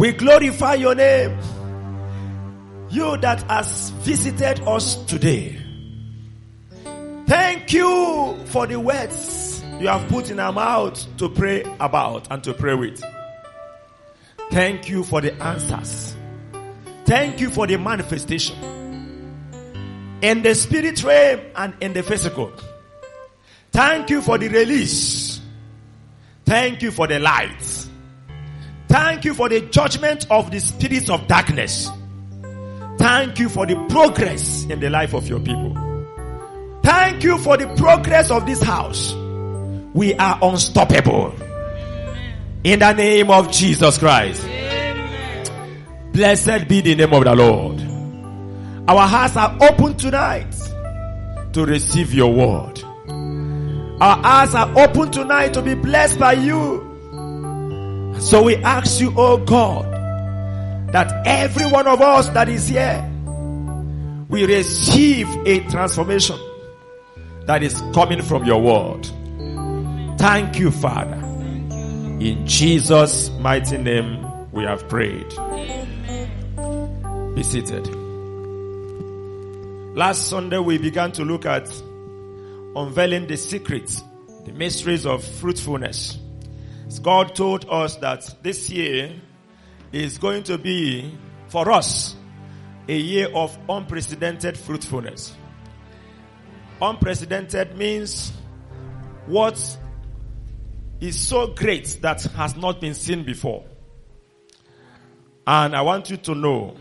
We glorify your name. You that has visited us today. Thank you for the words you have put in our mouth to pray about and to pray with. Thank you for the answers. Thank you for the manifestation in the spirit realm and in the physical. Thank you for the release. Thank you for the light. Thank you for the judgment of the spirits of darkness. Thank you for the progress in the life of your people. Thank you for the progress of this house. We are unstoppable. In the name of Jesus Christ. Blessed be the name of the Lord. Our hearts are open tonight to receive your word. Our hearts are open tonight to be blessed by you. So we ask you, oh God, that every one of us that is here will receive a transformation that is coming from your word. Thank you, Father. In Jesus' mighty name, we have prayed. Be seated. Last Sunday, we began to look at unveiling the secrets, the mysteries of fruitfulness. God told us that this year is going to be, for us, a year of unprecedented fruitfulness. Unprecedented means what is so great that has not been seen before. And I want you to know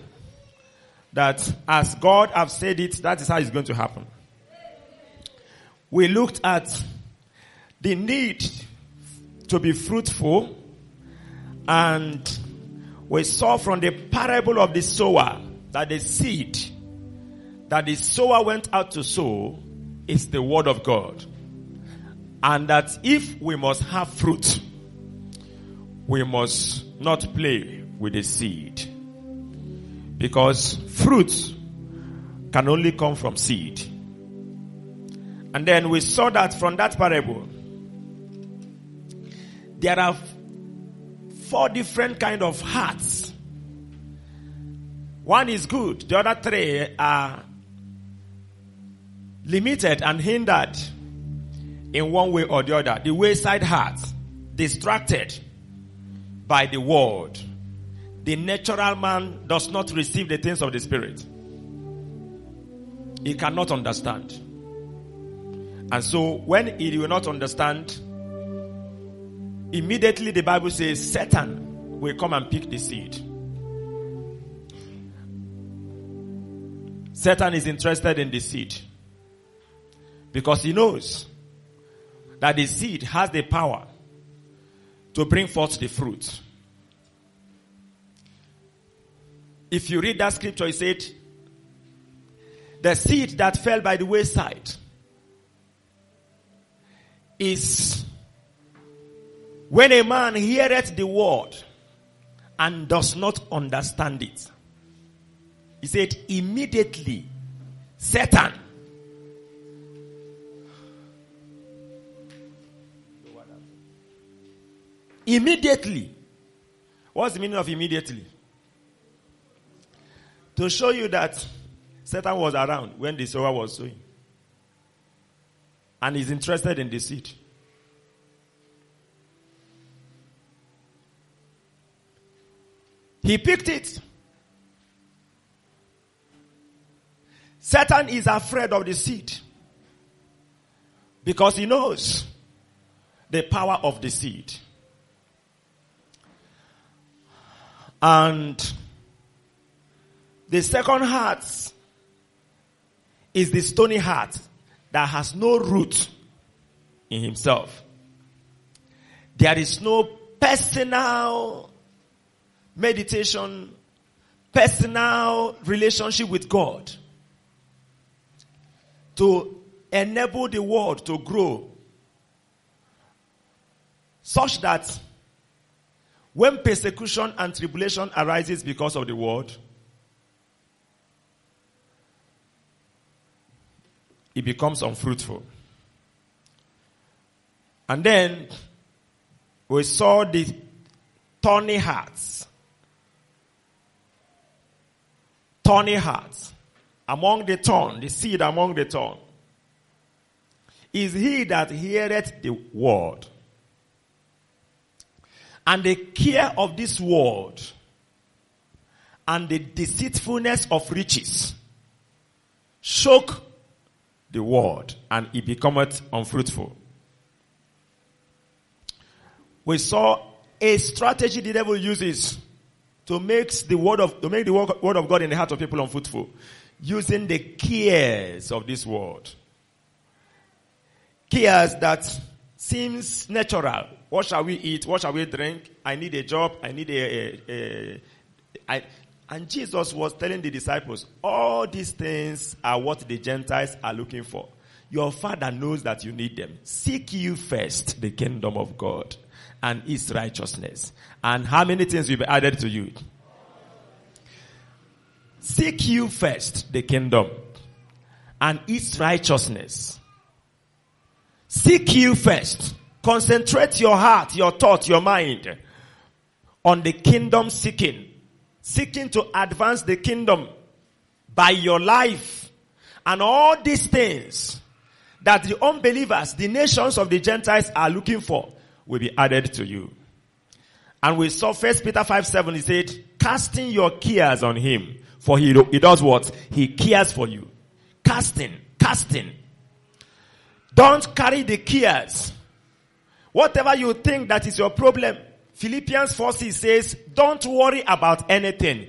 that as God have said it, that is how it's going to happen. We looked at the need to be fruitful and we saw from the parable of the sower that the seed that the sower went out to sow is the word of God. And that if we must have fruit, we must not play with the seed. Because fruit can only come from seed. And then we saw that from that parable, there are four different kind of hearts. One is good, the other three are limited and hindered in one way or the other. The wayside heart, distracted by the world. The natural man does not receive the things of the spirit. He cannot understand. And so when he will not understand, immediately the Bible says Satan will come and pick the seed. Satan is interested in the seed because he knows that the seed has the power to bring forth the fruit. If you read that scripture, it said, the seed that fell by the wayside is when a man heareth the word and does not understand it. He said, immediately, Satan Immediately. What's the meaning of immediately? To show you that Satan was around when the sower was sowing. And is interested in the seed. He picked it. Satan is afraid of the seed. Because he knows the power of the seed. And the second heart is the stony heart that has no root in himself. There is no personal meditation, personal relationship with God to enable the world to grow such that when persecution and tribulation arises because of the word, it becomes unfruitful. And then we saw the thorny hearts. Thorny hearts. Among the thorn, the seed among the thorn. Is he that heareth the word and the care of this world and the deceitfulness of riches choke the word and it becometh unfruitful. We saw a strategy the devil uses to make the word of to make the word of God in the heart of people unfruitful, using the cares of this world. Cares that seems natural. What shall we eat? What shall we drink? I need a job. I need a, a, a I, and Jesus was telling the disciples, all these things are what the Gentiles are looking for. Your father knows that you need them. Seek you first the kingdom of God and his righteousness. And how many things will be added to you? Seek you first the kingdom and its righteousness. Seek you first. Concentrate your heart, your thought, your mind on the kingdom seeking. Seeking to advance the kingdom by your life and all these things that the unbelievers, the nations of the Gentiles are looking for will be added to you. And we saw first Peter 5 7, he said, casting your cares on him, for he, he does what? He cares for you. Casting, casting. Don't carry the cares. Whatever you think that is your problem, Philippians 4 6 says, don't worry about anything.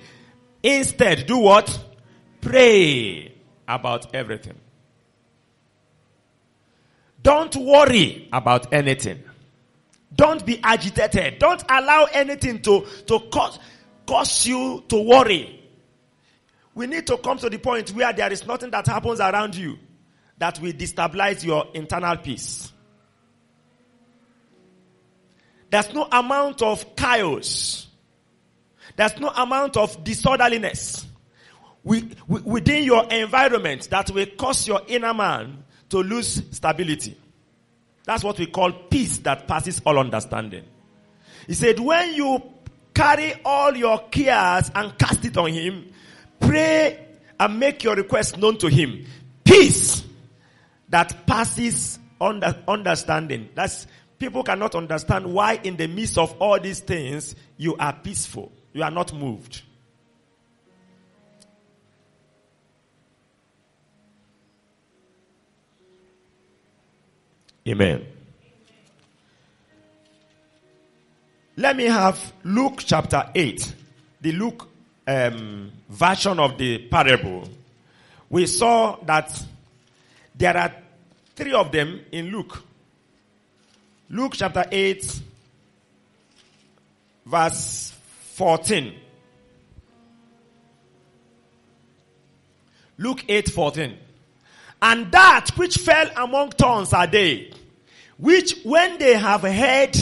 Instead, do what? Pray about everything. Don't worry about anything. Don't be agitated. Don't allow anything to, to cause, cause you to worry. We need to come to the point where there is nothing that happens around you that will destabilize your internal peace. There's no amount of chaos. There's no amount of disorderliness within your environment that will cause your inner man to lose stability. That's what we call peace that passes all understanding. He said, when you carry all your cares and cast it on him, pray and make your request known to him. Peace that passes under, understanding. That's, people cannot understand why in the midst of all these things, you are peaceful. You are not moved. Amen. Let me have Luke chapter 8, the Luke um, version of the parable. We saw that there are three of them in Luke. Luke chapter 8, verse 14. Luke 8, 14. And that which fell among thorns are they, which when they have heard,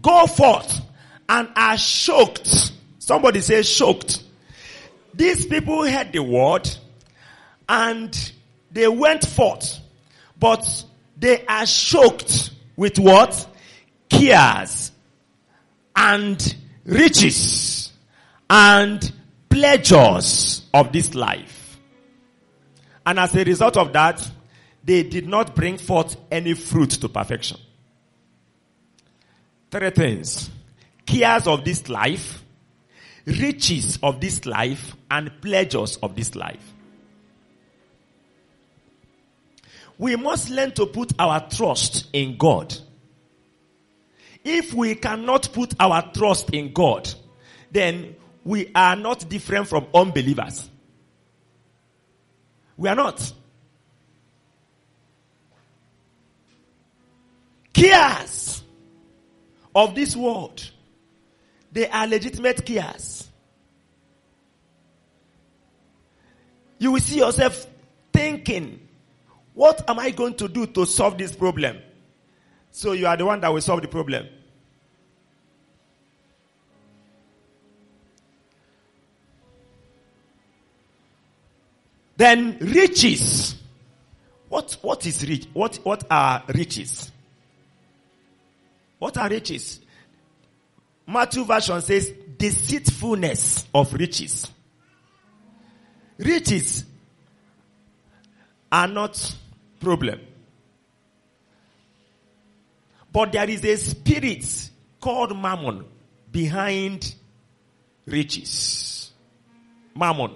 go forth and are shocked. Somebody says shocked. These people heard the word and they went forth, but they are shocked with what? Cares and riches and pleasures of this life. And as a result of that, they did not bring forth any fruit to perfection. Three things. Cares of this life, riches of this life, and pleasures of this life. We must learn to put our trust in God. If we cannot put our trust in God, then we are not different from unbelievers. We are not. Cares of this world. They are legitimate cares. You will see yourself thinking, what am I going to do to solve this problem? So you are the one that will solve the problem. Then riches. What, what is rich? What, what are riches? What are riches? Matthew version says deceitfulness of riches. Riches are not problem. But there is a spirit called mammon behind riches. Mammon.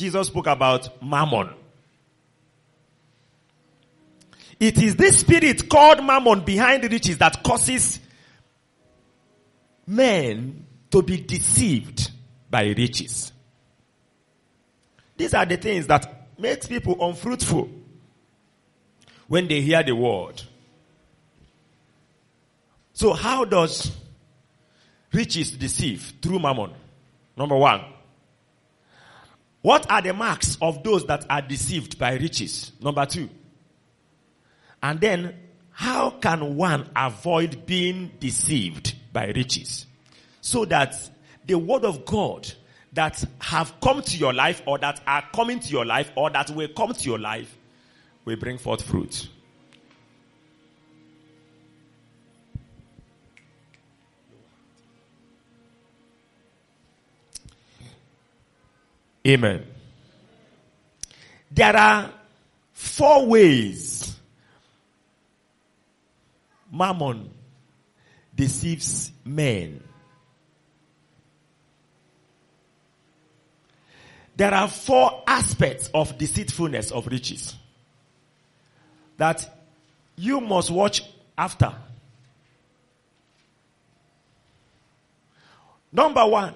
Jesus spoke about mammon. It is this spirit called mammon behind the riches that causes men to be deceived by riches. These are the things that makes people unfruitful when they hear the word. So how does riches deceive through mammon? Number one. What are the marks of those that are deceived by riches? Number two. And then, how can one avoid being deceived by riches? So that the word of God that have come to your life or that are coming to your life or that will come to your life will bring forth fruit. Amen. There are four ways mammon deceives men. There are four aspects of deceitfulness of riches that you must watch after. Number one,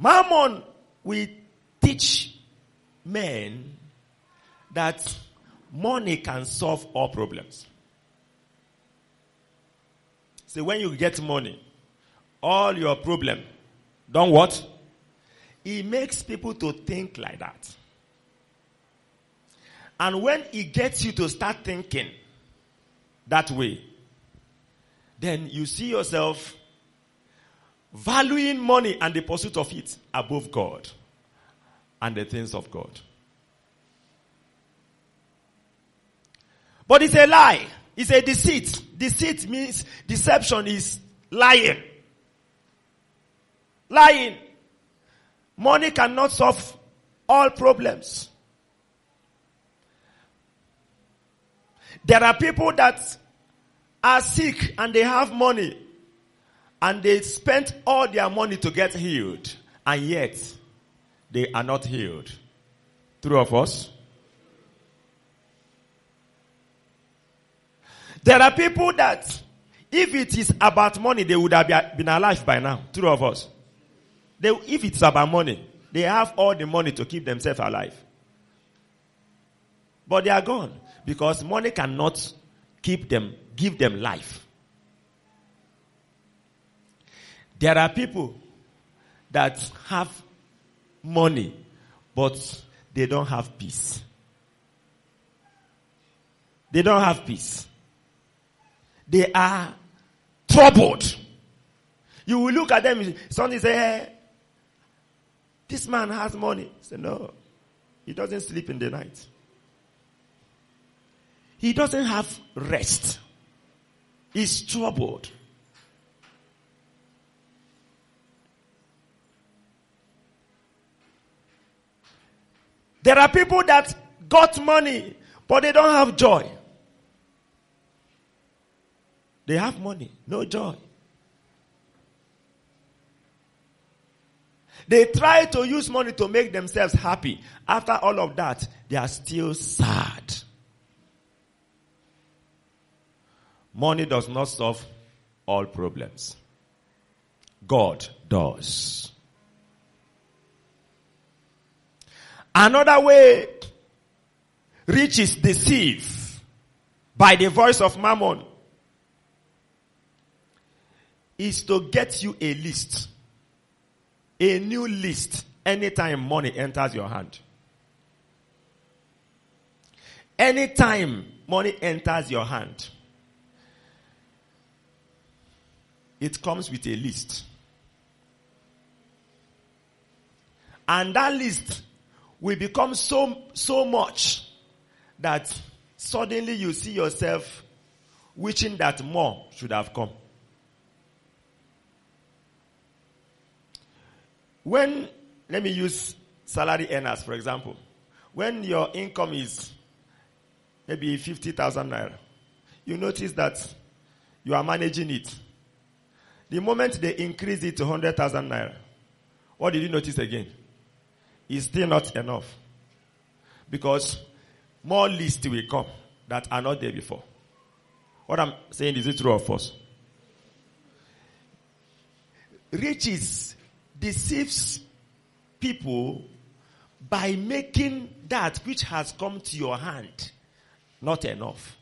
Mammon will teach men that money can solve all problems. So when you get money, all your problem, don't what? It makes people to think like that. And when it gets you to start thinking that way, then you see yourself valuing money and the pursuit of it above God and the things of God. But it's a lie. It's a deceit. Deceit means deception is lying. Lying. Money cannot solve all problems. There are people that are sick and they have money and they spent all their money to get healed and yet they are not healed. True of us? There are people that if it is about money, they would have been alive by now. True of us. They, if it's about money, they have all the money to keep themselves alive. But they are gone because money cannot keep them, give them life. There are people that have money, but they don't have peace. They don't have peace. They are troubled. You will look at them, somebody say, hey, this man has money. Say, no, he doesn't sleep in the night. He doesn't have rest. He's troubled. There are people that got money, but they don't have joy. They have money, no joy. They try to use money to make themselves happy. After all of that, they are still sad. Money does not solve all problems. God does. Another way riches deceive by the voice of mammon is to get you a list a new list anytime money enters your hand. Anytime money enters your hand, it comes with a list. And that list will become so, so much that suddenly you see yourself wishing that more should have come. When, let me use salary earners, for example. When your income is maybe 50,000 naira, you notice that you are managing it. The moment they increase it to 100,000 naira, what did you notice again? It's still not enough. Because more lists will come that are not there before. What I'm saying is it true or false? Riches deceives people by making that which has come to your hand not enough.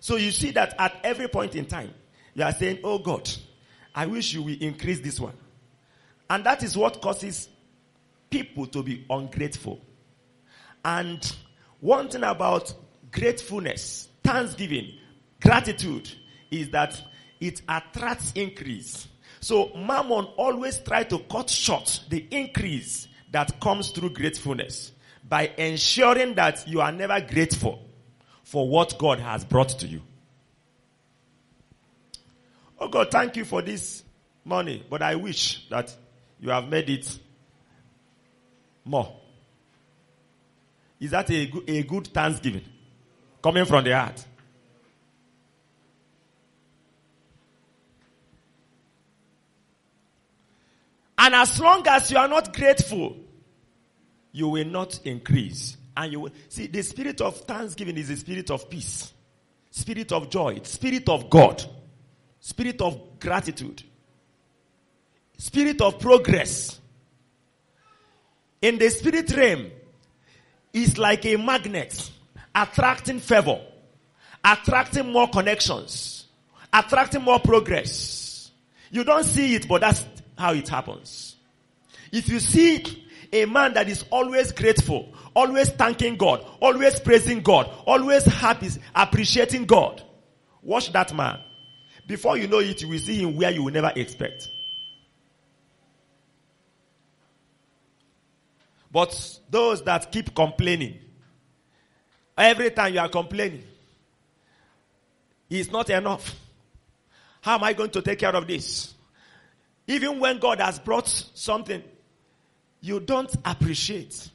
So you see that at every point in time, you are saying, Oh God, I wish you will increase this one. And that is what causes people to be ungrateful. And one thing about gratefulness, thanksgiving, gratitude is that it attracts increase. So Mammon always try to cut short the increase that comes through gratefulness by ensuring that you are never grateful for what God has brought to you. Oh God, thank you for this money, but I wish that you have made it more. Is that a, a good thanksgiving coming from the heart? And as long as you are not grateful, you will not increase. And you will see the spirit of thanksgiving is the spirit of peace, spirit of joy, spirit of God, spirit of gratitude, spirit of progress. In the spirit realm, is like a magnet attracting favor, attracting more connections, attracting more progress. You don't see it, but that's how it happens. If you see a man that is always grateful, always thanking God, always praising God, always happy, appreciating God, watch that man. Before you know it, you will see him where you will never expect. But those that keep complaining, every time you are complaining, it's not enough. How am I going to take care of this? Even when God has brought something, you don't appreciate.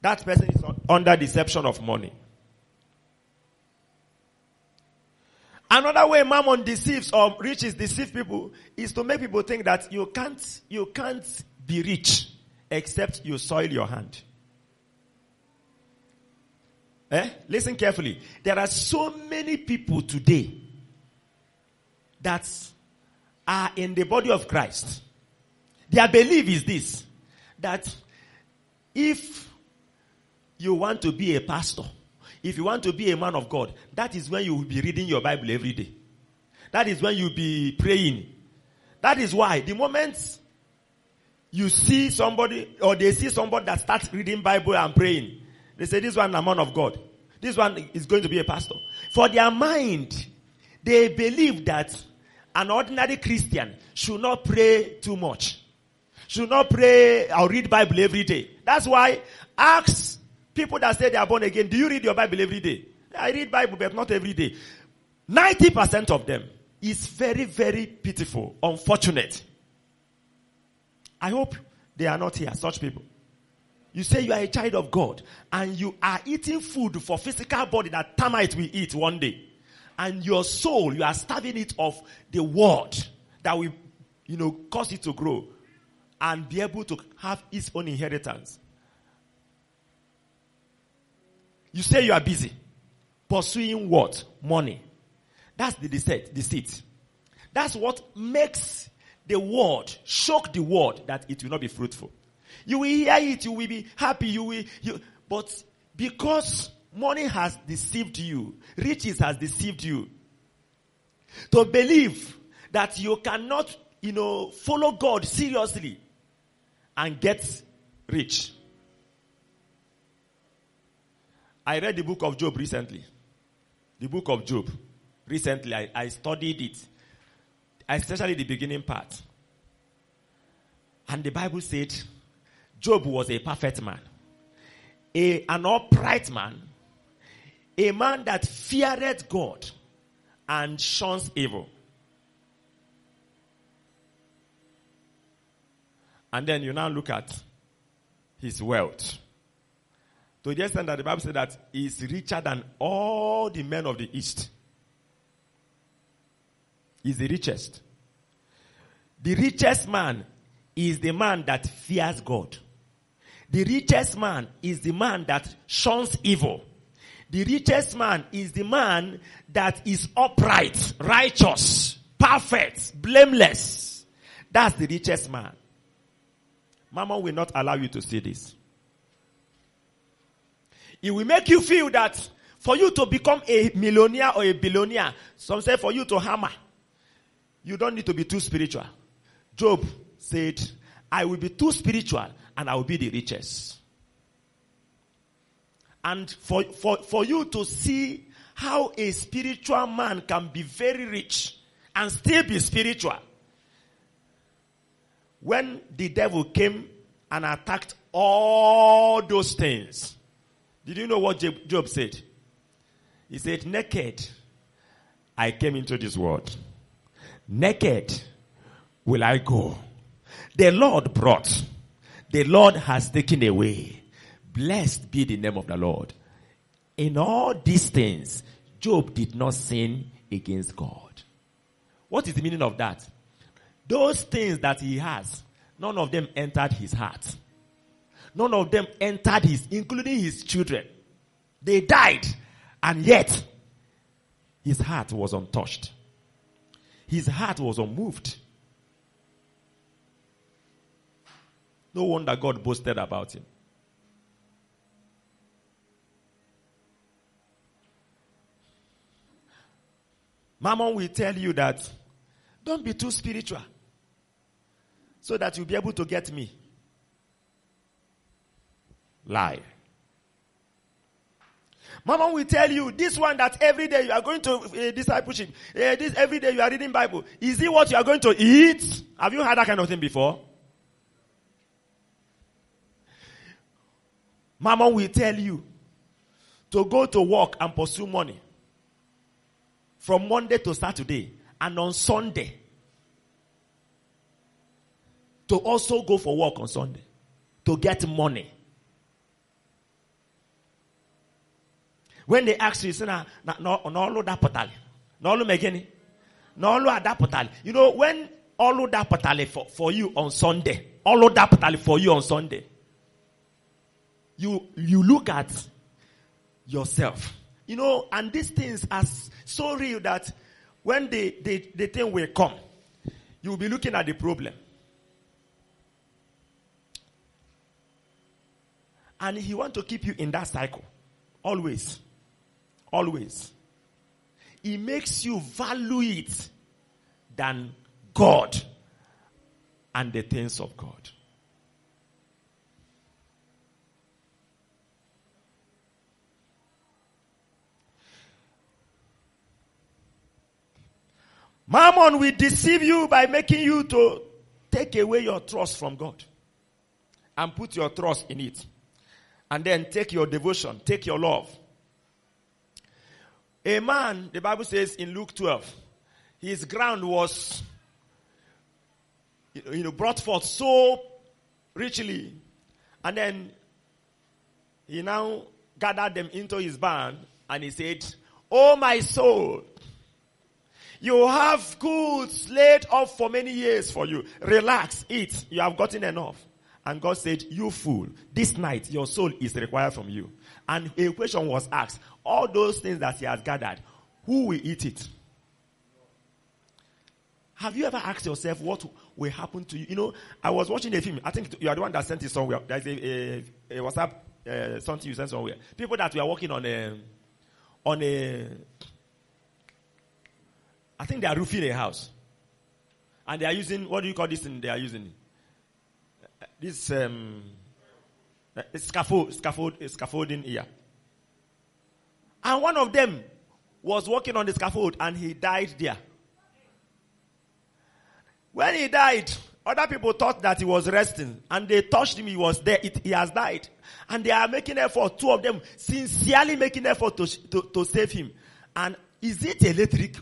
That person is under deception of money. Another way mammon deceives or riches deceive people is to make people think that you can't, you can't be rich except you soil your hand. Eh? Listen carefully. There are so many people today that are in the body of Christ. Their belief is this that if you want to be a pastor, if you want to be a man of God, that is when you will be reading your Bible every day. That is when you'll be praying. That is why the moment you see somebody or they see somebody that starts reading Bible and praying, they say this one a man of God. This one is going to be a pastor. For their mind, they believe that an ordinary Christian should not pray too much. Should not pray or read Bible every day. That's why ask people that say they are born again, do you read your Bible every day? I read Bible, but not every day. 90% of them is very, very pitiful, unfortunate. I hope they are not here, such people. You say you are a child of God and you are eating food for physical body that termite will eat one day. And your soul, you are starving it of the word that will, you know, cause it to grow and be able to have its own inheritance. You say you are busy pursuing what? Money. That's the deceit. deceit. That's what makes the word, shock the word that it will not be fruitful. You will hear it, you will be happy, you will, you, but because money has deceived you, riches has deceived you, to believe that you cannot you know, follow God seriously and get rich. I read the book of Job recently. The book of Job. Recently, I, I studied it, especially the beginning part. And the Bible said Job was a perfect man, a, an upright man, a man that feared God and shuns evil. And then you now look at his wealth. To the extent that the Bible said that he is richer than all the men of the East. He's the richest. The richest man is the man that fears God. The richest man is the man that shuns evil. The richest man is the man that is upright, righteous, perfect, blameless. That's the richest man. Mammon will not allow you to see this. It will make you feel that for you to become a millionaire or a billionaire, some say for you to hammer, you don't need to be too spiritual. Job said, I will be too spiritual and I will be the richest. And for, for, for you to see how a spiritual man can be very rich and still be spiritual. When the devil came and attacked all those things, did you know what Job said? He said, Naked I came into this world. Naked will I go. The Lord brought. The Lord has taken away. Blessed be the name of the Lord. In all these things, Job did not sin against God. What is the meaning of that? Those things that he has, none of them entered his heart. None of them entered his, including his children. They died, and yet his heart was untouched. His heart was unmoved. No wonder God boasted about him. Mammon will tell you that don't be too spiritual so that you'll be able to get me. Lie. Mammon will tell you this one that every day you are going to uh, discipleship. Uh, this every day you are reading Bible. Is it what you are going to eat? Have you had that kind of thing before? Mammon will tell you to go to work and pursue money from Monday to Saturday and on Sunday to also go for work on Sunday to get money. When they ask you, say, na, na, no, no, that portal. No, no, megeni. No, ah, that portal. You know, when all that portal for, for you on Sunday, all that portal for you on Sunday, you, you look at yourself. You know, and these things are so real that when the, the, the thing will come, you will be looking at the problem. And he want to keep you in that cycle. Always. Always. He makes you value it than God and the things of God. Mammon will deceive you by making you to take away your trust from God and put your trust in it. And then take your devotion, take your love. A man, the Bible says in Luke 12, his ground was, you know, brought forth so richly. And then he now gathered them into his barn and he said, Oh my soul, you have goods laid up for many years for you. Relax, eat. You have gotten enough. And God said, You fool, this night your soul is required from you. And a question was asked all those things that he has gathered, who will eat it? Have you ever asked yourself what will happen to you? You know, I was watching a film. I think you are the one that sent it somewhere. There's a, a, a WhatsApp uh, something you sent somewhere. People that were working on a on a I think they are roofing a house. And they are using, what do you call this thing they are using? This, um, uh, scaffold, scaffold, scaffolding here. And one of them was working on the scaffold and he died there. When he died, other people thought that he was resting and they touched him, he was there, it, he has died. And they are making effort, two of them sincerely making effort to, to, to save him. And is it electric?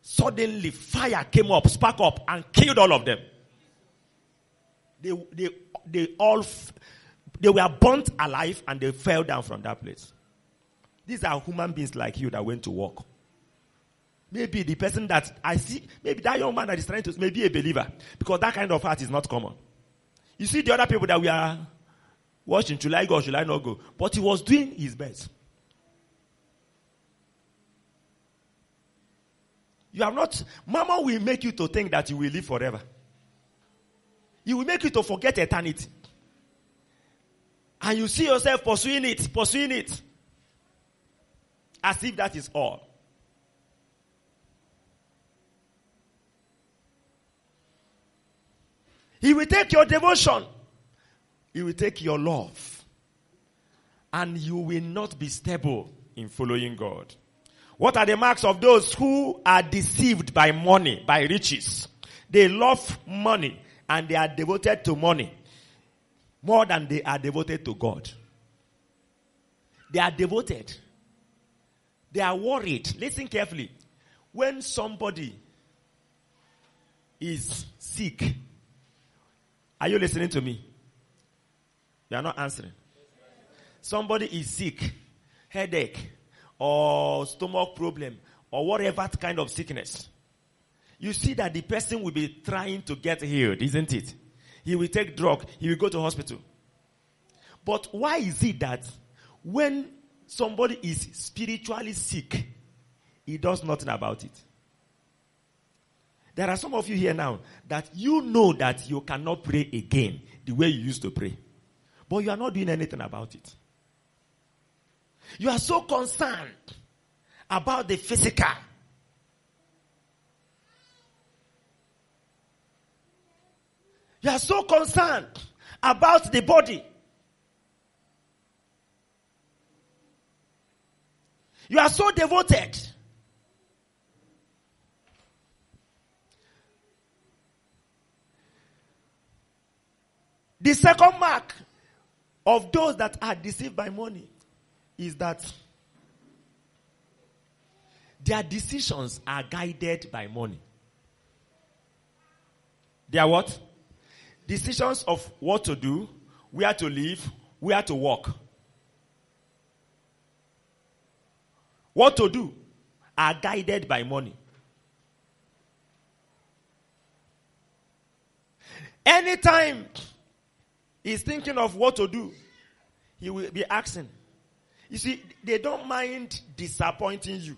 Suddenly fire came up, spark up and killed all of them. They, they, they all, they were burnt alive and they fell down from that place. These are human beings like you that went to work. Maybe the person that I see, maybe that young man that is trying to, maybe a believer. Because that kind of heart is not common. You see the other people that we are watching, should I go should I not go? But he was doing his best. You have not, mammon will make you to think that you will live forever. He will make you to forget eternity. And you see yourself pursuing it, pursuing it. As if that is all. He will take your devotion. He will take your love. And you will not be stable in following God. What are the marks of those who are deceived by money, by riches? They love money and they are devoted to money more than they are devoted to God. They are devoted. They are worried. Listen carefully. When somebody is sick, are you listening to me? You are not answering. Somebody is sick, headache, or stomach problem, or whatever kind of sickness. You see that the person will be trying to get healed, isn't it? He will take drug, he will go to hospital. But why is it that when somebody is spiritually sick, he does nothing about it. There are some of you here now that you know that you cannot pray again the way you used to pray. But you are not doing anything about it. You are so concerned about the physical. You are so concerned about the body. You are so devoted. The second mark of those that are deceived by money is that their decisions are guided by money. They are what? Decisions of what to do, where to live, where to walk. what to do are guided by money. Anytime he's thinking of what to do, he will be asking. You see, they don't mind disappointing you.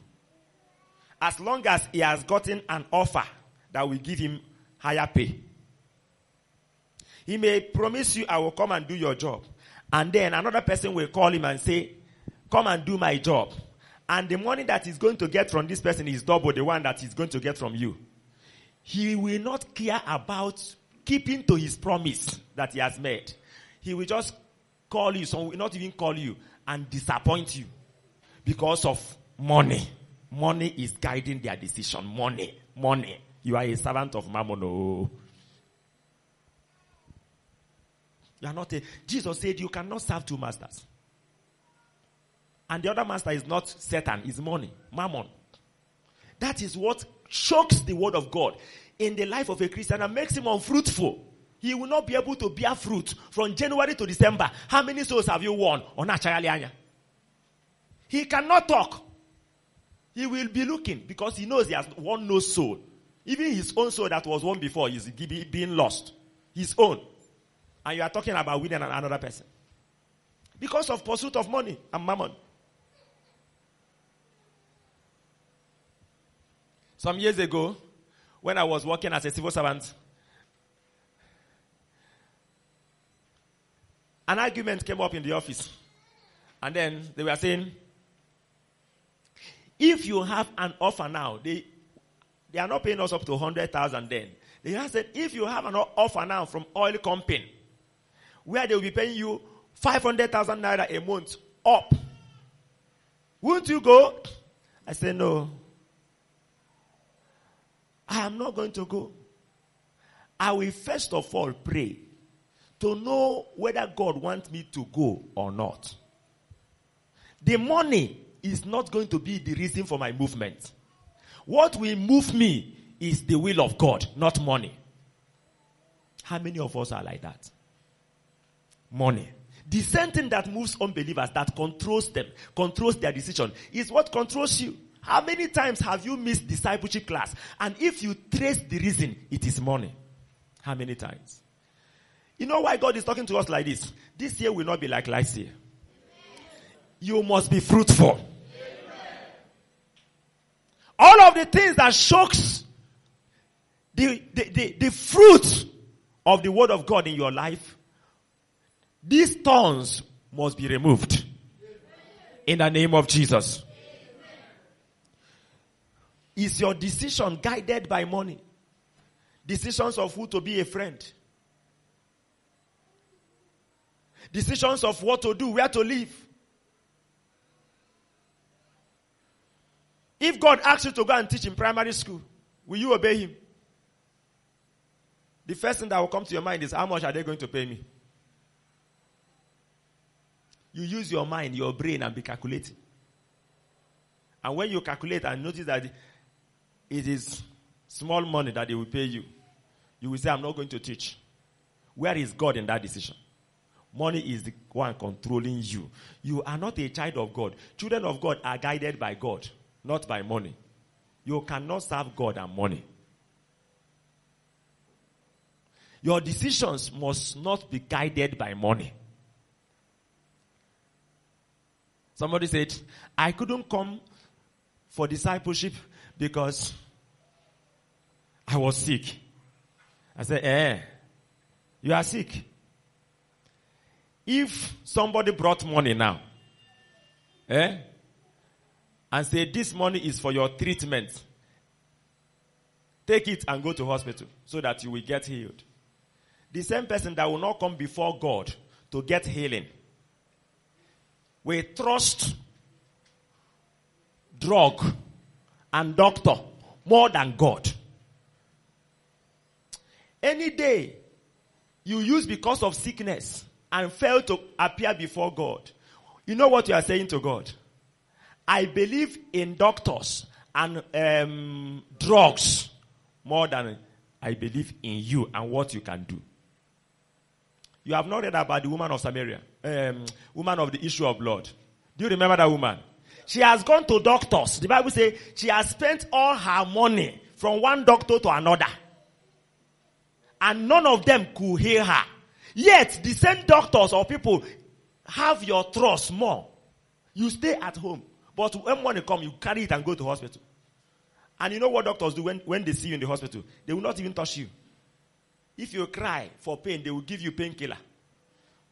As long as he has gotten an offer that will give him higher pay. He may promise you, I will come and do your job. And then another person will call him and say, come and do my job and the money that he's going to get from this person is double the one that he's going to get from you. He will not care about keeping to his promise that he has made. He will just call you, some will not even call you and disappoint you because of money. Money is guiding their decision. Money, money. You are a servant of mammon. Oh. You are not a, Jesus said you cannot serve two masters. And the other master is not Satan, is money, mammon. That is what shocks the word of God in the life of a Christian and makes him unfruitful. He will not be able to bear fruit from January to December. How many souls have you won? He cannot talk. He will be looking because he knows he has won no soul. Even his own soul that was won before is being lost. His own. And you are talking about winning another person. Because of pursuit of money and mammon. Some years ago, when I was working as a civil servant, an argument came up in the office. And then they were saying, if you have an offer now, they, they are not paying us up to 100,000 then. They said, if you have an offer now from oil company, where they will be paying you 500,000 naira a month up, won't you go? I said, no. I am not going to go. I will first of all pray to know whether God wants me to go or not. The money is not going to be the reason for my movement. What will move me is the will of God, not money. How many of us are like that? Money. The same thing that moves unbelievers, that controls them, controls their decision, is what controls you. How many times have you missed discipleship class? And if you trace the reason, it is money. How many times? You know why God is talking to us like this? This year will not be like last year. You must be fruitful. All of the things that shocks the, the, the, the fruit of the word of God in your life, these thorns must be removed. In the name of Jesus. Is your decision guided by money? Decisions of who to be a friend. Decisions of what to do, where to live. If God asks you to go and teach in primary school, will you obey Him? The first thing that will come to your mind is how much are they going to pay me? You use your mind, your brain, and be calculating. And when you calculate and notice that it is small money that they will pay you, you will say, I'm not going to teach. Where is God in that decision? Money is the one controlling you. You are not a child of God. Children of God are guided by God, not by money. You cannot serve God and money. Your decisions must not be guided by money. Somebody said, I couldn't come for discipleship because I was sick. I said, eh, you are sick. If somebody brought money now, eh, and say this money is for your treatment, take it and go to hospital so that you will get healed. The same person that will not come before God to get healing will trust drug and doctor more than God. Any day you use because of sickness and fail to appear before God, you know what you are saying to God? I believe in doctors and um, drugs more than I believe in you and what you can do. You have not read about the woman of Samaria, um, woman of the issue of blood. Do you remember that woman? She has gone to doctors. The Bible says she has spent all her money from one doctor to another and none of them could heal her. Yet the same doctors or people have your trust more. You stay at home, but when money come, you carry it and go to hospital. And you know what doctors do when, when they see you in the hospital? They will not even touch you. If you cry for pain, they will give you painkiller.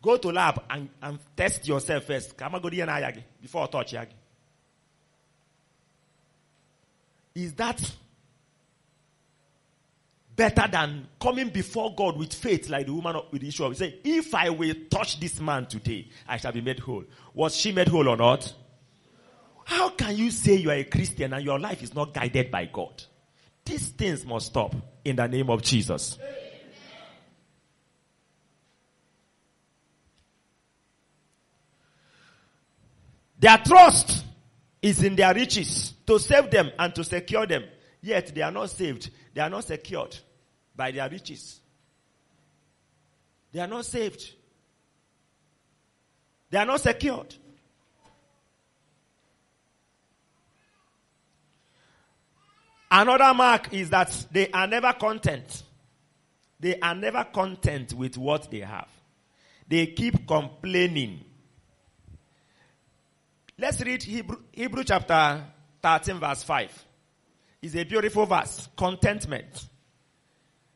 Go to lab and, and test yourself first. Before I touch yagi. Is that better than coming before God with faith like the woman with the issue of say, if I will touch this man today, I shall be made whole. Was she made whole or not? How can you say you are a Christian and your life is not guided by God? These things must stop in the name of Jesus. Their trust is in their riches to save them and to secure them. Yet they are not saved. They are not secured by their riches. They are not saved. They are not secured. Another mark is that they are never content. They are never content with what they have. They keep complaining. Let's read Hebrew, Hebrew chapter 13 verse 5 is a beautiful verse. Contentment.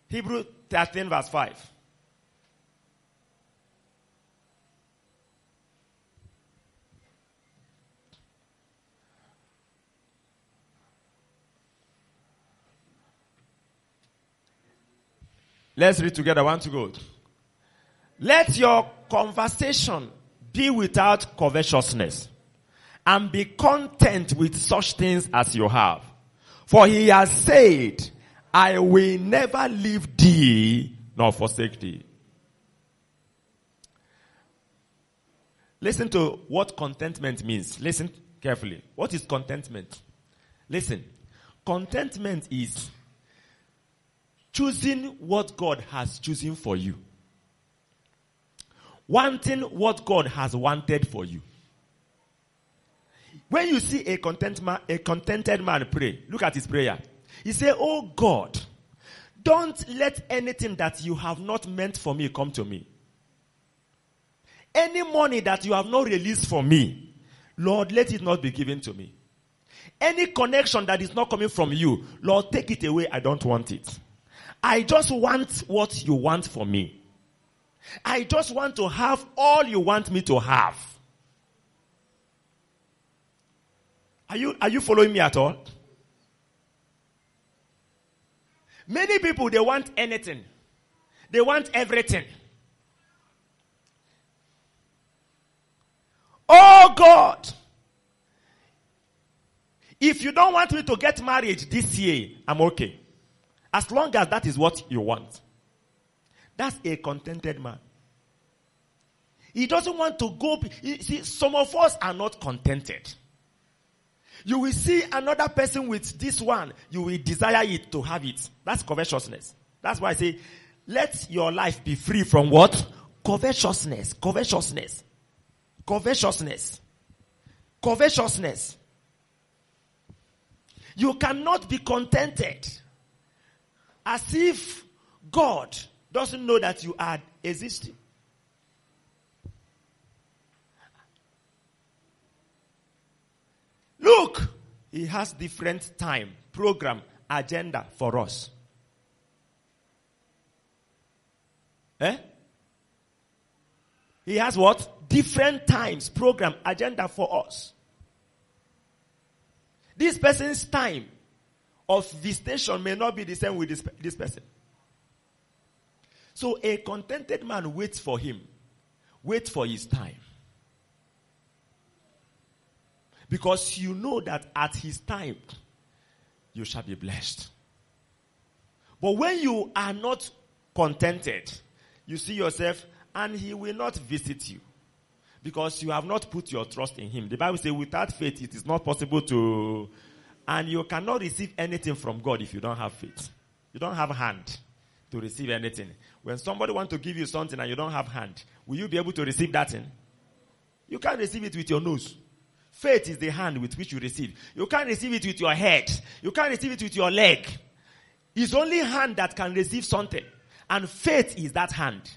Hebrew 13 verse 5. Let's read together. One to go. Let your conversation be without covetousness and be content with such things as you have. For he has said, I will never leave thee nor forsake thee. Listen to what contentment means. Listen carefully. What is contentment? Listen. Contentment is choosing what God has chosen for you. Wanting what God has wanted for you. When you see a content man, a contented man pray, look at his prayer. He say, "Oh God, don't let anything that you have not meant for me come to me. Any money that you have not released for me, Lord, let it not be given to me. Any connection that is not coming from you, Lord, take it away. I don't want it. I just want what you want for me. I just want to have all you want me to have. Are you, are you following me at all? Many people, they want anything. They want everything. Oh God! If you don't want me to get married this year, I'm okay. As long as that is what you want. That's a contented man. He doesn't want to go. See, some of us are not contented. You will see another person with this one, you will desire it to have it. That's covetousness. That's why I say, let your life be free from what? Covetousness. Covetousness. Covetousness. Covetousness. You cannot be contented as if God doesn't know that you are existing. Look, he has different time, program, agenda for us. Eh? He has what? Different times, program, agenda for us. This person's time of visitation may not be the same with this, this person. So a contented man waits for him, wait for his time. Because you know that at his time, you shall be blessed. But when you are not contented, you see yourself and he will not visit you. Because you have not put your trust in him. The Bible says without faith it is not possible to, and you cannot receive anything from God if you don't have faith. You don't have hand to receive anything. When somebody wants to give you something and you don't have hand, will you be able to receive that thing? You can't receive it with your nose. Faith is the hand with which you receive. You can't receive it with your head. You can't receive it with your leg. It's only hand that can receive something. And faith is that hand.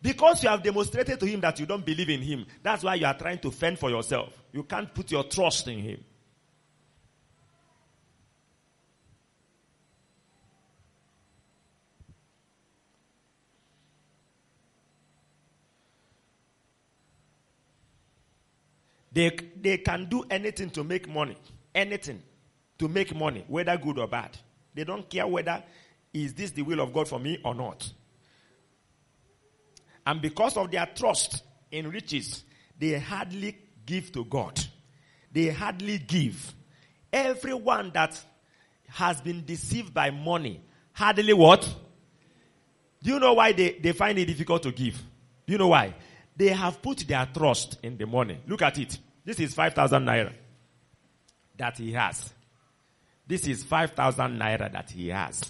Because you have demonstrated to him that you don't believe in him, that's why you are trying to fend for yourself. You can't put your trust in him. They, they can do anything to make money. Anything to make money, whether good or bad. They don't care whether is this the will of God for me or not. And because of their trust in riches, they hardly give to God. They hardly give. Everyone that has been deceived by money, hardly what? Do you know why they, they find it difficult to give? Do you know why? They have put their trust in the money. Look at it. This is 5,000 naira that he has. This is 5,000 naira that he has.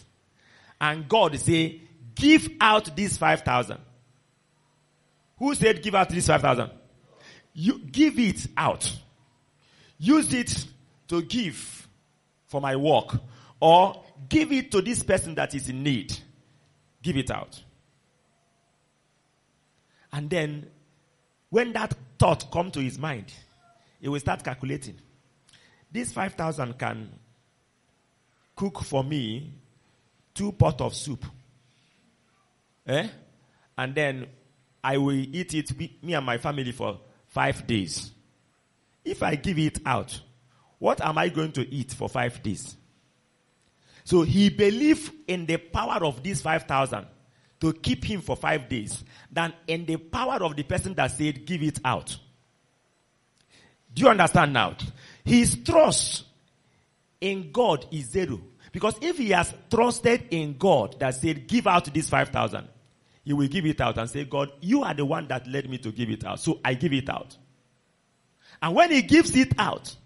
And God say, give out this 5,000. Who said give out this 5,000? You give it out. Use it to give for my work or give it to this person that is in need. Give it out. And then when that thought come to his mind, he will start calculating. This 5,000 can cook for me two pot of soup. Eh? And then I will eat it, me and my family, for five days. If I give it out, what am I going to eat for five days? So he believed in the power of these 5,000 to keep him for five days than in the power of the person that said, give it out. Do you understand now? His trust in God is zero. Because if he has trusted in God that said, give out this 5,000, he will give it out and say, God, you are the one that led me to give it out. So I give it out. And when he gives it out,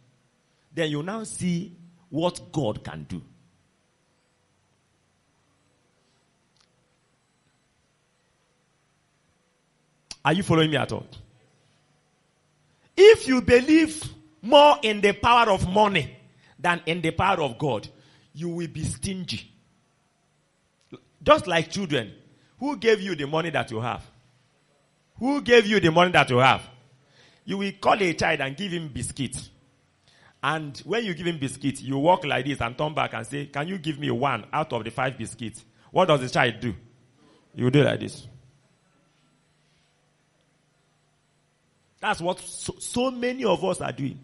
then you now see what God can do. Are you following me at all? If you believe more in the power of money than in the power of God, you will be stingy. Just like children. Who gave you the money that you have? Who gave you the money that you have? You will call a child and give him biscuit. And when you give him biscuit, you walk like this and turn back and say, Can you give me one out of the five biscuits? What does the child do? You do like this. That's what so, so many of us are doing.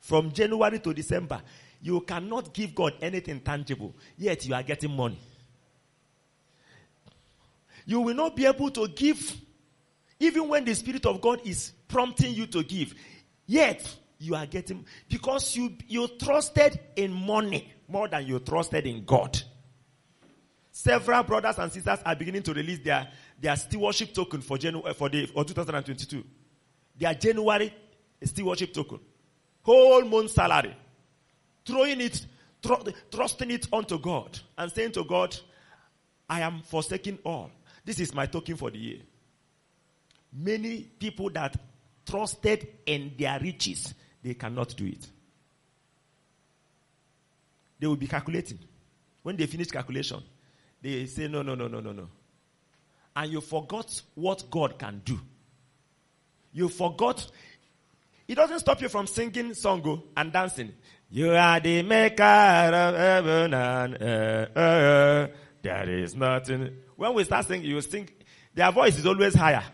From January to December, you cannot give God anything tangible, yet you are getting money. You will not be able to give even when the Spirit of God is prompting you to give. Yet you are getting because you you trusted in money more than you trusted in God. Several brothers and sisters are beginning to release their, their stewardship token for January eh, for the for 2022 their January stewardship token. Whole month salary. Throwing it, tr- trusting it onto God and saying to God, I am forsaking all. This is my token for the year. Many people that trusted in their riches, they cannot do it. They will be calculating. When they finish calculation, they say, no, no, no, no, no, no. And you forgot what God can do. You forgot. It doesn't stop you from singing songo oh, and dancing. You are the maker of heaven and earth. There is nothing. When we start singing, you sing. Their voice is always higher.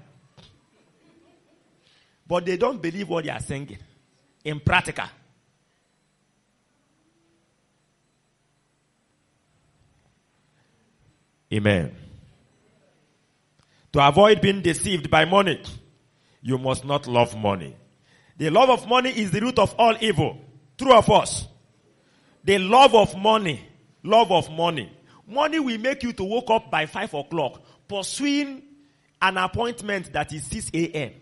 But they don't believe what they are singing. In practical. Amen. To avoid being deceived by money you must not love money. The love of money is the root of all evil. True of us. The love of money, love of money. Money will make you to wake up by 5 o'clock pursuing an appointment that is 6 a.m.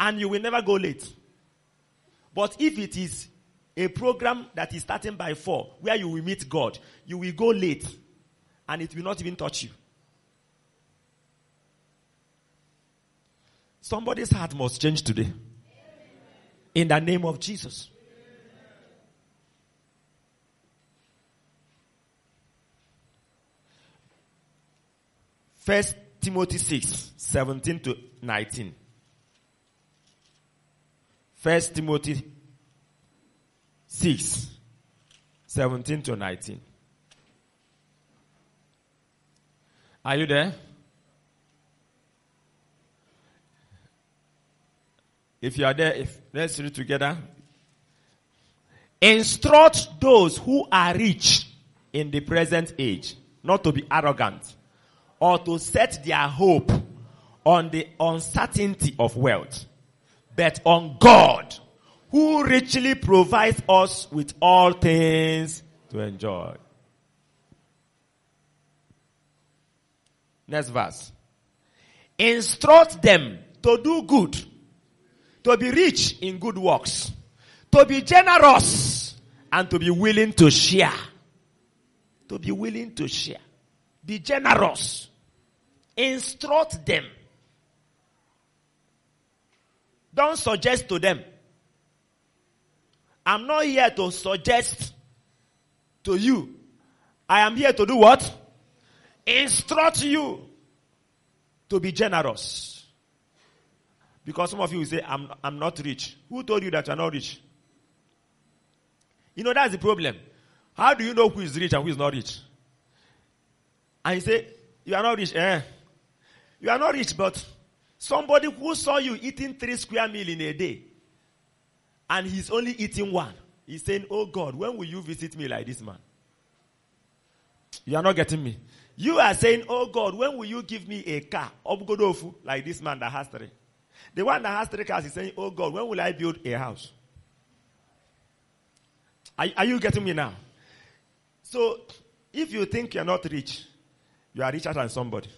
And you will never go late. But if it is a program that is starting by 4 where you will meet God, you will go late and it will not even touch you. Somebody's heart must change today. In the name of Jesus. First Timothy 6, 17 to 19. First Timothy 6, 17 to 19. Are you there? If you are there, if let's read together. Instruct those who are rich in the present age not to be arrogant or to set their hope on the uncertainty of wealth, but on God who richly provides us with all things to enjoy. Next verse. Instruct them to do good to be rich in good works, to be generous, and to be willing to share. To be willing to share. Be generous. Instruct them. Don't suggest to them. I'm not here to suggest to you. I am here to do what? Instruct you to be generous. Because some of you will say, I'm, I'm not rich. Who told you that you're not rich? You know, that's the problem. How do you know who is rich and who is not rich? And you say, You are not rich. Eh? You are not rich, but somebody who saw you eating three square meal in a day and he's only eating one, He's saying, Oh God, when will you visit me like this man? You are not getting me. You are saying, Oh God, when will you give me a car? Like this man that has three. The one that has three cars is saying, Oh God, when will I build a house? Are, are you getting me now? So, if you think you're not rich, you are richer than somebody.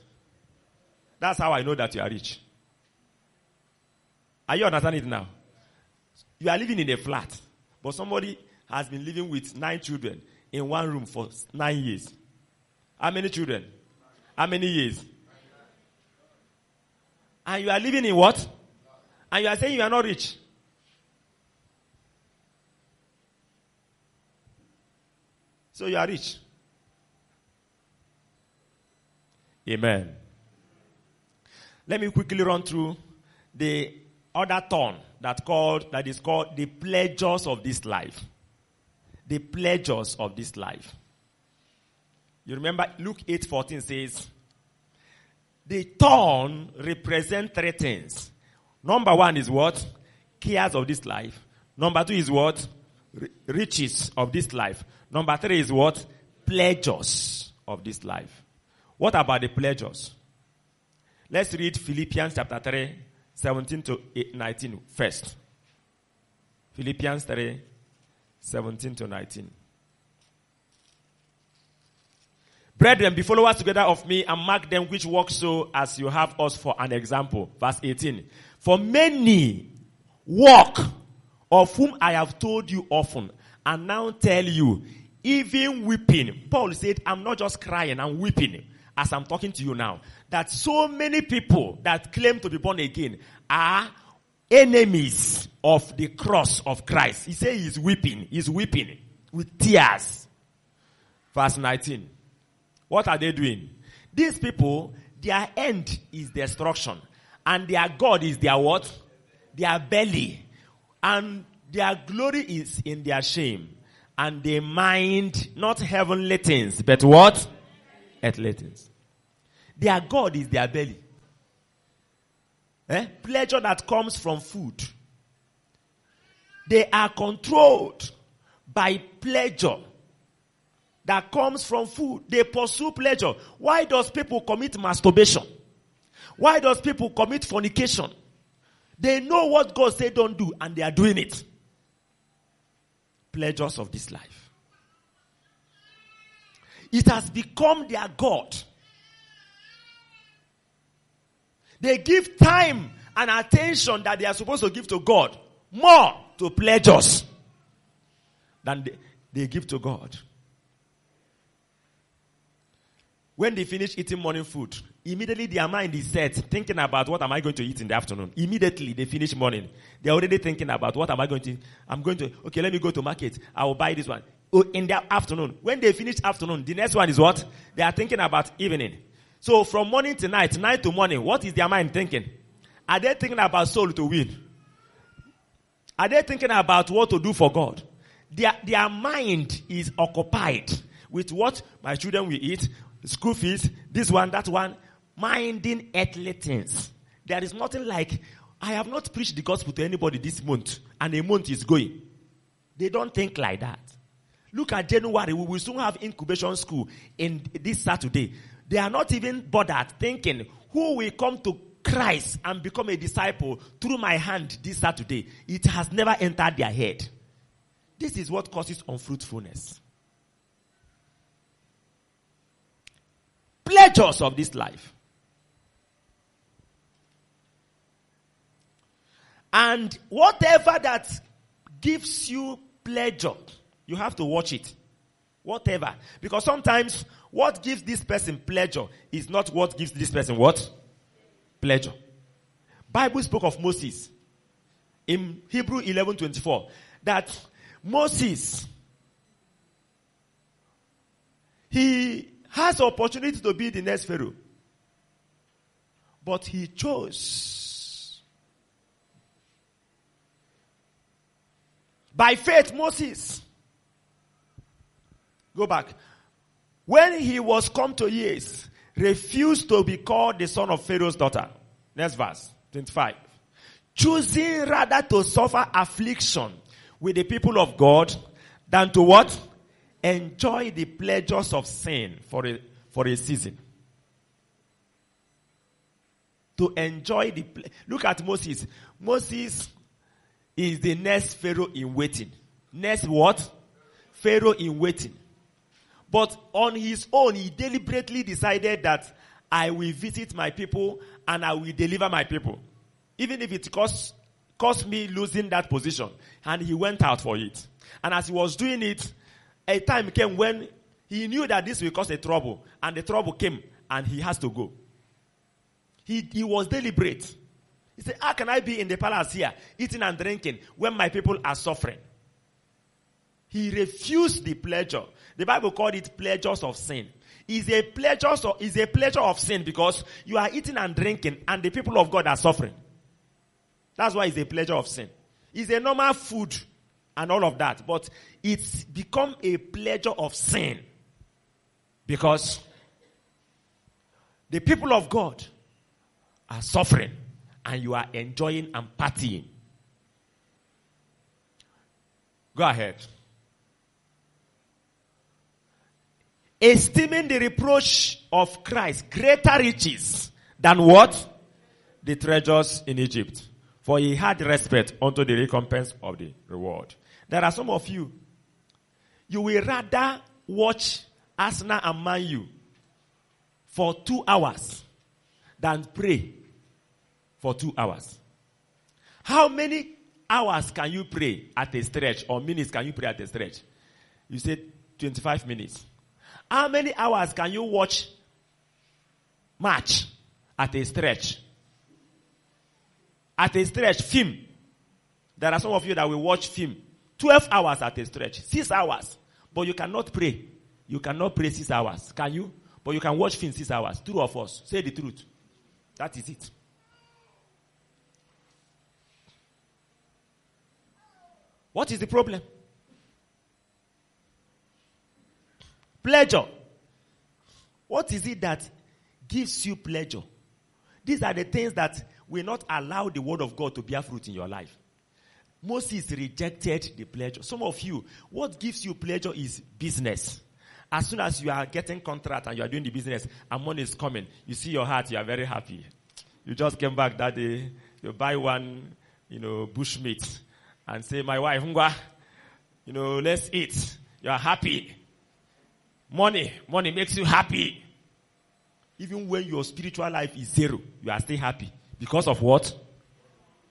That's how I know that you are rich. Are you understanding it now? You are living in a flat, but somebody has been living with nine children in one room for nine years. How many children? How many years? And you are living in what? And you are saying you are not rich. So you are rich. Amen. Let me quickly run through the other thorn that called that is called the pleasures of this life. The pleasures of this life. You remember Luke 8:14 says, the thorn represents three things. Number one is what? Cares of this life. Number two is what? R- riches of this life. Number three is what? Pleasures of this life. What about the pleasures? Let's read Philippians chapter 3, 17 to 19 first. Philippians 3, 17 to 19. Brethren, be followers together of me and mark them which walk so as you have us for an example. Verse 18. For many walk of whom I have told you often and now tell you, even weeping. Paul said, I'm not just crying, I'm weeping as I'm talking to you now. That so many people that claim to be born again are enemies of the cross of Christ. He says he's weeping, he's weeping with tears. Verse 19. What are they doing? These people, their end is destruction. And their God is their what? Their belly. And their glory is in their shame. And they mind not heavenly things, but what? Earthly things. Their God is their belly. Eh? Pleasure that comes from food. They are controlled by pleasure that comes from food. They pursue pleasure. Why does people commit masturbation? Why does people commit fornication? They know what God said don't do and they are doing it. Pleasures of this life. It has become their God. They give time and attention that they are supposed to give to God more to pleasures than they, they give to God. When they finish eating morning food, immediately their mind is set thinking about what am I going to eat in the afternoon. Immediately they finish morning. They're already thinking about what am I going to, I'm going to, okay, let me go to market. I will buy this one. Oh, in the afternoon. When they finish afternoon, the next one is what? They are thinking about evening. So from morning to night, night to morning, what is their mind thinking? Are they thinking about soul to win? Are they thinking about what to do for God? Their, their mind is occupied with what my children will eat, school fees, this one, that one, minding earthly things. There is nothing like, I have not preached the gospel to anybody this month, and a month is going. They don't think like that. Look at January, we will soon have incubation school in this Saturday. They are not even bothered thinking who will come to Christ and become a disciple through my hand this Saturday. It has never entered their head. This is what causes unfruitfulness. Pleasures of this life. And whatever that gives you pleasure, you have to watch it. Whatever. Because sometimes what gives this person pleasure is not what gives this person what? Pleasure. Bible spoke of Moses in Hebrew 11:24 that Moses he has opportunity to be the next pharaoh. But he chose by faith Moses. Go back. When he was come to years refused to be called the son of Pharaoh's daughter. Next verse 25 choosing rather to suffer affliction with the people of God than to what? Enjoy the pleasures of sin for a, for a season. To enjoy the, ple- look at Moses. Moses is the next Pharaoh in waiting. Next what? Pharaoh in waiting. But on his own, he deliberately decided that I will visit my people and I will deliver my people. Even if it costs, cost me losing that position. And he went out for it. And as he was doing it, a time came when he knew that this will cause a trouble. And the trouble came and he has to go. He, he was deliberate. He said, how can I be in the palace here, eating and drinking, when my people are suffering? He refused the pleasure. The Bible called it pleasures of sin. Is a pleasure is a pleasure of sin because you are eating and drinking and the people of God are suffering. That's why it's a pleasure of sin. It's a normal food and all of that, but it's become a pleasure of sin because the people of God are suffering and you are enjoying and partying. Go ahead. Esteeming the reproach of Christ greater riches than what? The treasures in Egypt. For he had respect unto the recompense of the reward. There are some of you, you will rather watch Arsenal and Man U for two hours than pray for two hours. How many hours can you pray at a stretch or minutes can you pray at a stretch? You said 25 minutes. How many hours can you watch match at a stretch? At a stretch, film. There are some of you that will watch film. 12 hours at a stretch. 6 hours. But you cannot pray. You cannot pray 6 hours. Can you? But you can watch film 6 hours. True or false? Say the truth. That is it. What is the problem? Pleasure. What is it that gives you pleasure? These are the things that will not allow the word of God to bear fruit in your life. Moses rejected the pleasure. Some of you, what gives you pleasure is business. As soon as you are getting contract and you are doing the business and money is coming, you see your heart, you are very happy. You just came back that day, you buy one, you know, bush meat and say, my wife, you know, let's eat. You are happy. Money, money makes you happy. Even when your spiritual life is zero, you are still happy. Because of what?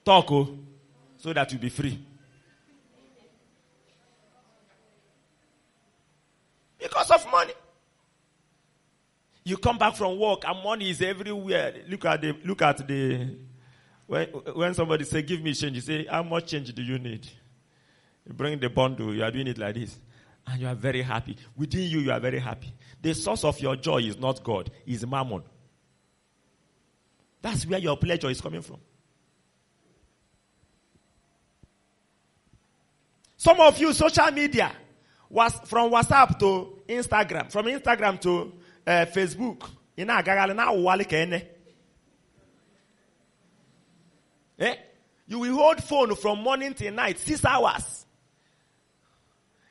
Talk, oh, so that you be free. Because of money. You come back from work and money is everywhere. Look at the, look at the, when, when somebody say, give me change, you say, how much change do you need? You bring the bundle, you are doing it like this and you are very happy. Within you, you are very happy. The source of your joy is not God, is mammon. That's where your pleasure is coming from. Some of you, social media, was from WhatsApp to Instagram, from Instagram to uh, Facebook. Eh? You will hold phone from morning till night, six hours.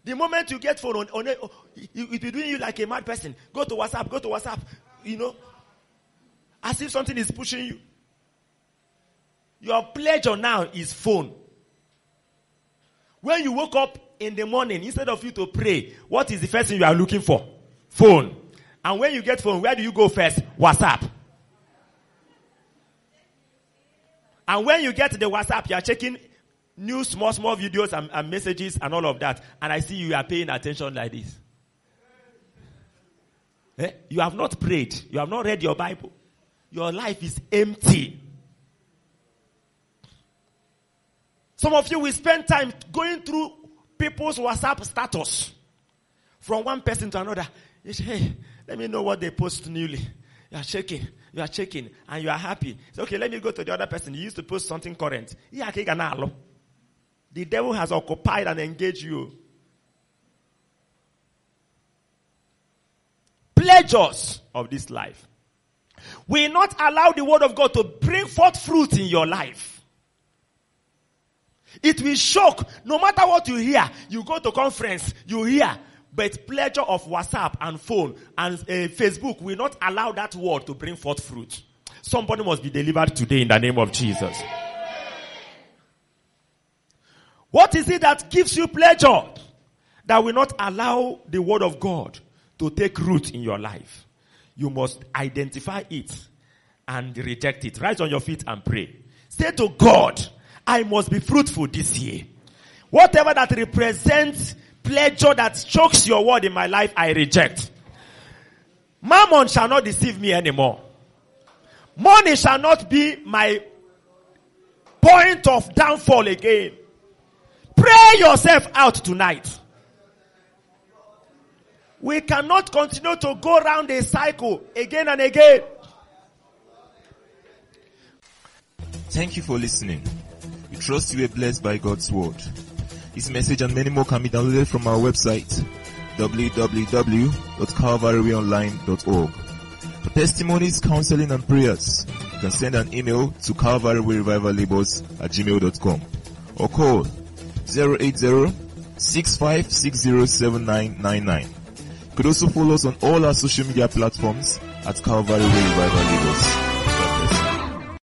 The moment you get phone on, on it, will be doing you like a mad person. Go to WhatsApp, go to WhatsApp. You know, as if something is pushing you. Your pleasure now is phone. When you woke up in the morning, instead of you to pray, what is the first thing you are looking for? Phone. And when you get phone, where do you go first? WhatsApp. And when you get the WhatsApp, you are checking new small, small videos and, and, messages and all of that. And I see you are paying attention like this. Eh? You have not prayed. You have not read your Bible. Your life is empty. Some of you will spend time going through people's WhatsApp status from one person to another. You say, hey, let me know what they post newly. You are checking, you are checking, and you are happy. So, okay, let me go to the other person. You used to post something current. The devil has occupied and engaged you. Pleasures of this life will not allow the word of God to bring forth fruit in your life. It will shock. No matter what you hear, you go to conference, you hear. But pleasure of WhatsApp and phone and uh, Facebook will not allow that word to bring forth fruit. Somebody must be delivered today in the name of Jesus. What is it that gives you pleasure that will not allow the word of God to take root in your life? You must identify it and reject it. Rise on your feet and pray. Say to God, I must be fruitful this year. Whatever that represents pleasure that chokes your word in my life, I reject. Mammon shall not deceive me anymore. Money shall not be my point of downfall again. Pray yourself out tonight. We cannot continue to go around a cycle again and again. Thank you for listening. Trust you were blessed by God's word. This message and many more can be downloaded from our website www.calvaryonline.org. For testimonies, counseling and prayers, you can send an email to calvaryrevivallabels at gmail.com or call 080-6560-7999. You could also follow us on all our social media platforms at Calvary Revival.